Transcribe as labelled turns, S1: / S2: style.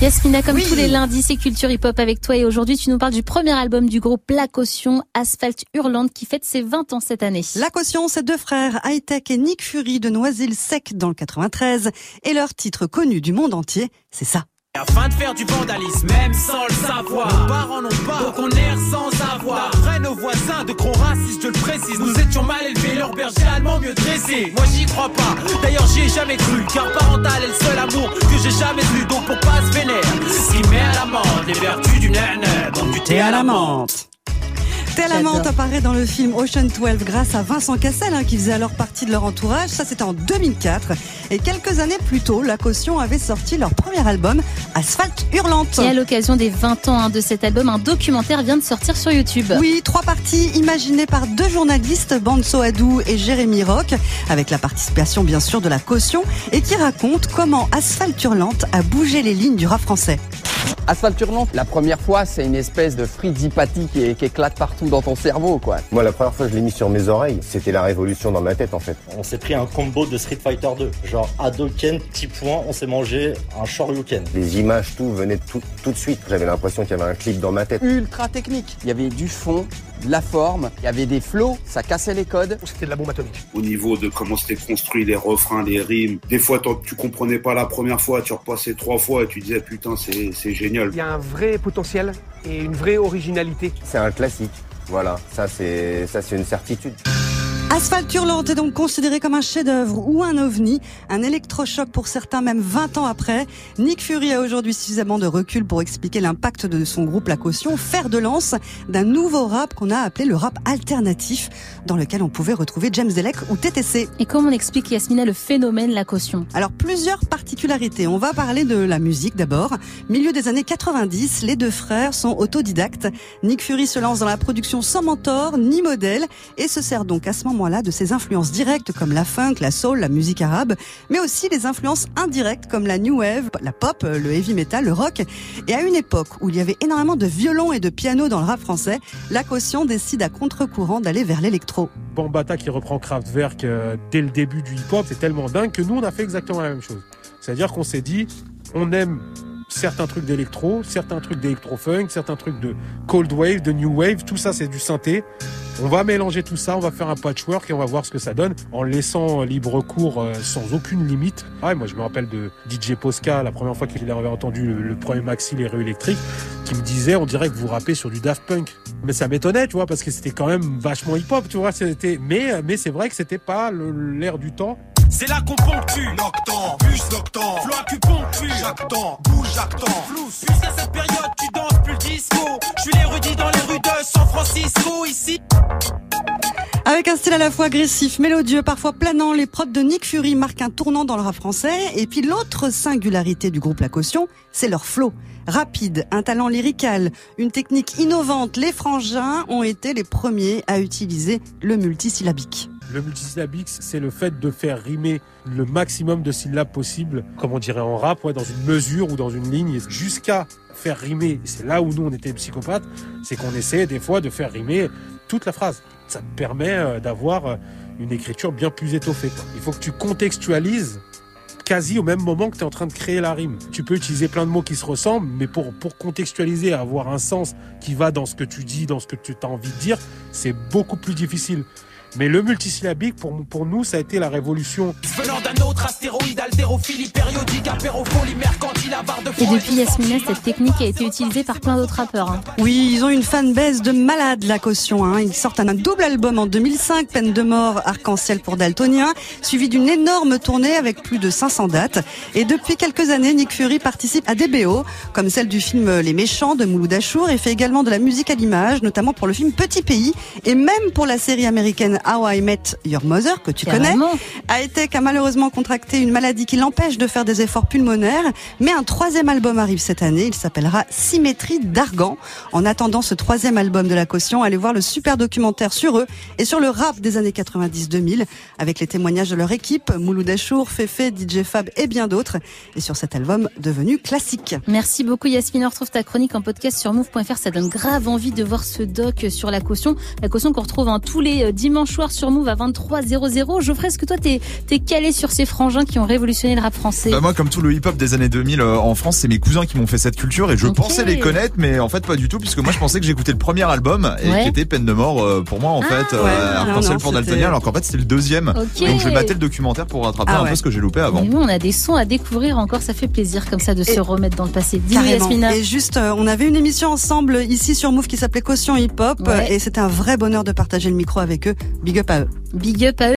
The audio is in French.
S1: Yasmina, comme tous les lundis, c'est Culture Hip Hop avec toi et aujourd'hui tu nous parles du premier album du groupe La Caution, Asphalt Hurlante, qui fête ses 20 ans cette année.
S2: La Caution, c'est deux frères, Hightech et Nick Fury de Noisy-le-Sec dans le 93 et leur titre connu du monde entier, c'est ça.
S3: Afin de faire du vandalisme, même sans le savoir. Nos parents n'ont pas, donc on erre sans avoir. Après nos voisins de gros racistes, je le précise, nous étions mal élevés, leur berger allemand mieux dressé. Moi j'y crois pas, d'ailleurs j'y ai jamais cru. Car parental est le seul amour que j'ai jamais menthe.
S2: Tellement apparaît dans le film Ocean 12 grâce à Vincent Cassel, hein, qui faisait alors partie de leur entourage. Ça, c'était en 2004. Et quelques années plus tôt, La Caution avait sorti leur premier album, Asphalte Hurlante.
S1: Et à l'occasion des 20 ans hein, de cet album, un documentaire vient de sortir sur YouTube.
S2: Oui, trois parties imaginées par deux journalistes, Banso Adou et Jérémy Rock, avec la participation bien sûr de La Caution, et qui racontent comment Asphalte Hurlante a bougé les lignes du rap français.
S4: Asphalte Hurlante, la première fois, c'est une espèce de frisipathy qui, qui éclate partout dans ton cerveau, quoi.
S5: Moi, la première fois, je l'ai mis sur mes oreilles. C'était la révolution dans ma tête, en fait.
S6: On s'est pris un combo de Street Fighter 2. Genre, Hadoken, petit point, on s'est mangé un Shoryuken.
S5: Les images, tout venait tout, tout de suite. J'avais l'impression qu'il y avait un clip dans ma tête.
S4: Ultra technique. Il y avait du fond, de la forme, il y avait des flots, ça cassait les codes.
S7: C'était de la bombe atomique.
S8: Au niveau de comment c'était construit, les refrains, les rimes, des fois tu comprenais pas la première fois, tu repassais trois fois et tu disais putain c'est génial.
S7: Il y a un vrai potentiel et une vraie originalité.
S5: C'est un classique. Voilà, ça c'est ça c'est une certitude.
S2: Asphalt Hurlante est donc considéré comme un chef-d'œuvre ou un ovni, un électrochoc pour certains même 20 ans après. Nick Fury a aujourd'hui suffisamment de recul pour expliquer l'impact de son groupe La Caution, fer de lance d'un nouveau rap qu'on a appelé le rap alternatif, dans lequel on pouvait retrouver James Delec ou TTC.
S1: Et comment on explique, Yasmina, le phénomène La Caution
S2: Alors, plusieurs particularités. On va parler de la musique d'abord. Milieu des années 90, les deux frères sont autodidactes. Nick Fury se lance dans la production sans mentor ni modèle et se sert donc à ce moment là de ses influences directes comme la funk, la soul, la musique arabe, mais aussi les influences indirectes comme la new wave, la pop, le heavy metal, le rock. Et à une époque où il y avait énormément de violons et de pianos dans le rap français, la caution décide à contre-courant d'aller vers l'électro.
S9: Bambata qui reprend Kraftwerk euh, dès le début du hip-hop, c'est tellement dingue que nous on a fait exactement la même chose. C'est-à-dire qu'on s'est dit, on aime certains trucs d'électro, certains trucs d'électro-funk, certains trucs de cold wave, de new wave, tout ça c'est du synthé. On va mélanger tout ça, on va faire un patchwork et on va voir ce que ça donne en laissant libre cours euh, sans aucune limite. Ah, moi je me rappelle de DJ Posca, la première fois qu'il avait entendu le, premier maxi Les rues électriques, qui me disait on dirait que vous rappez sur du Daft Punk. Mais ça m'étonnait, tu vois, parce que c'était quand même vachement hip-hop, tu vois. C'était, mais, mais c'est vrai que c'était pas l'air du temps.
S3: C'est là qu'on ponctue. Noctant, plus noctant. Jactant, bouge cette période, tu danses plus le disco. Je suis dans les rues de San Francisco, ici.
S2: Avec un style à la fois agressif, mélodieux, parfois planant, les prods de Nick Fury marquent un tournant dans le rap français. Et puis l'autre singularité du groupe La Caution, c'est leur flow. Rapide, un talent lyrical, une technique innovante, les frangins ont été les premiers à utiliser le multisyllabique.
S9: Le multisyllabique, c'est le fait de faire rimer le maximum de syllabes possible, comme on dirait en rap, ouais, dans une mesure ou dans une ligne, jusqu'à faire rimer. C'est là où nous, on était psychopathes, c'est qu'on essaie des fois de faire rimer toute la phrase. Ça te permet euh, d'avoir euh, une écriture bien plus étoffée. Il faut que tu contextualises quasi au même moment que tu es en train de créer la rime. Tu peux utiliser plein de mots qui se ressemblent, mais pour, pour contextualiser, avoir un sens qui va dans ce que tu dis, dans ce que tu as envie de dire, c'est beaucoup plus difficile. Mais le multisyllabique, pour, pour nous, ça a été la révolution.
S3: D'un autre astéroïde, haltérophilie périodique, apérofolie, mercantile, avare de
S1: Et depuis Yasmina, cette technique a été utilisée par plein d'autres rappeurs. Hein.
S2: Oui, ils ont une fanbase de malade, la caution. Hein. Ils sortent un double album en 2005, Peine de mort, Arc-en-ciel pour Daltonien, suivi d'une énorme tournée avec plus de 500 dates. Et depuis quelques années, Nick Fury participe à des BO, comme celle du film Les Méchants de Mouloud Achour, et fait également de la musique à l'image, notamment pour le film Petit Pays, et même pour la série américaine How I Met Your Mother, que tu connais, a malheureusement contracté une maladie qui l'empêche de faire des efforts pulmonaires, mais un troisième album arrive cette année, il s'appellera Symétrie d'Argan. En attendant ce troisième album de la caution, allez voir le super documentaire sur eux et sur le rap des années 90-2000, avec les témoignages de leur équipe, Mouloud Achour, Fefe, DJ Fab et bien d'autres, et sur cet album devenu classique.
S1: Merci beaucoup Yasmine, on retrouve ta chronique en podcast sur move.fr, ça donne grave envie de voir ce doc sur la caution, la caution qu'on retrouve en tous les euh, dimanches Chouard sur Move à 23h00. Geoffrey, est-ce que toi t'es es calé sur ces frangins qui ont révolutionné le rap français
S10: bah moi, comme tout le hip-hop des années 2000 euh, en France, c'est mes cousins qui m'ont fait cette culture et je pensais les connaître, mais en fait pas du tout, puisque moi je pensais que j'écoutais le premier album et
S1: Ouais.
S10: qui était Peine de mort euh, pour moi en fait,
S2: Ah, ouais. Non,
S10: Arc-en-Ciel
S2: non,
S10: pour Daltonien, alors qu'en fait c'était le deuxième. Donc je vais mater le documentaire pour rattraper
S2: Ah
S10: un
S2: ouais.
S10: peu ce que j'ai loupé avant.
S1: Mais nous, on a des sons à découvrir encore, ça fait plaisir comme ça de se
S2: Et-
S1: remettre dans le passé.
S2: Et juste, euh, on avait une émission ensemble ici sur Move qui s'appelait Caution Hip Hop
S1: Ouais.
S2: et c'était un vrai bonheur de partager le micro avec eux. Big up à eux.
S1: Big up à eux.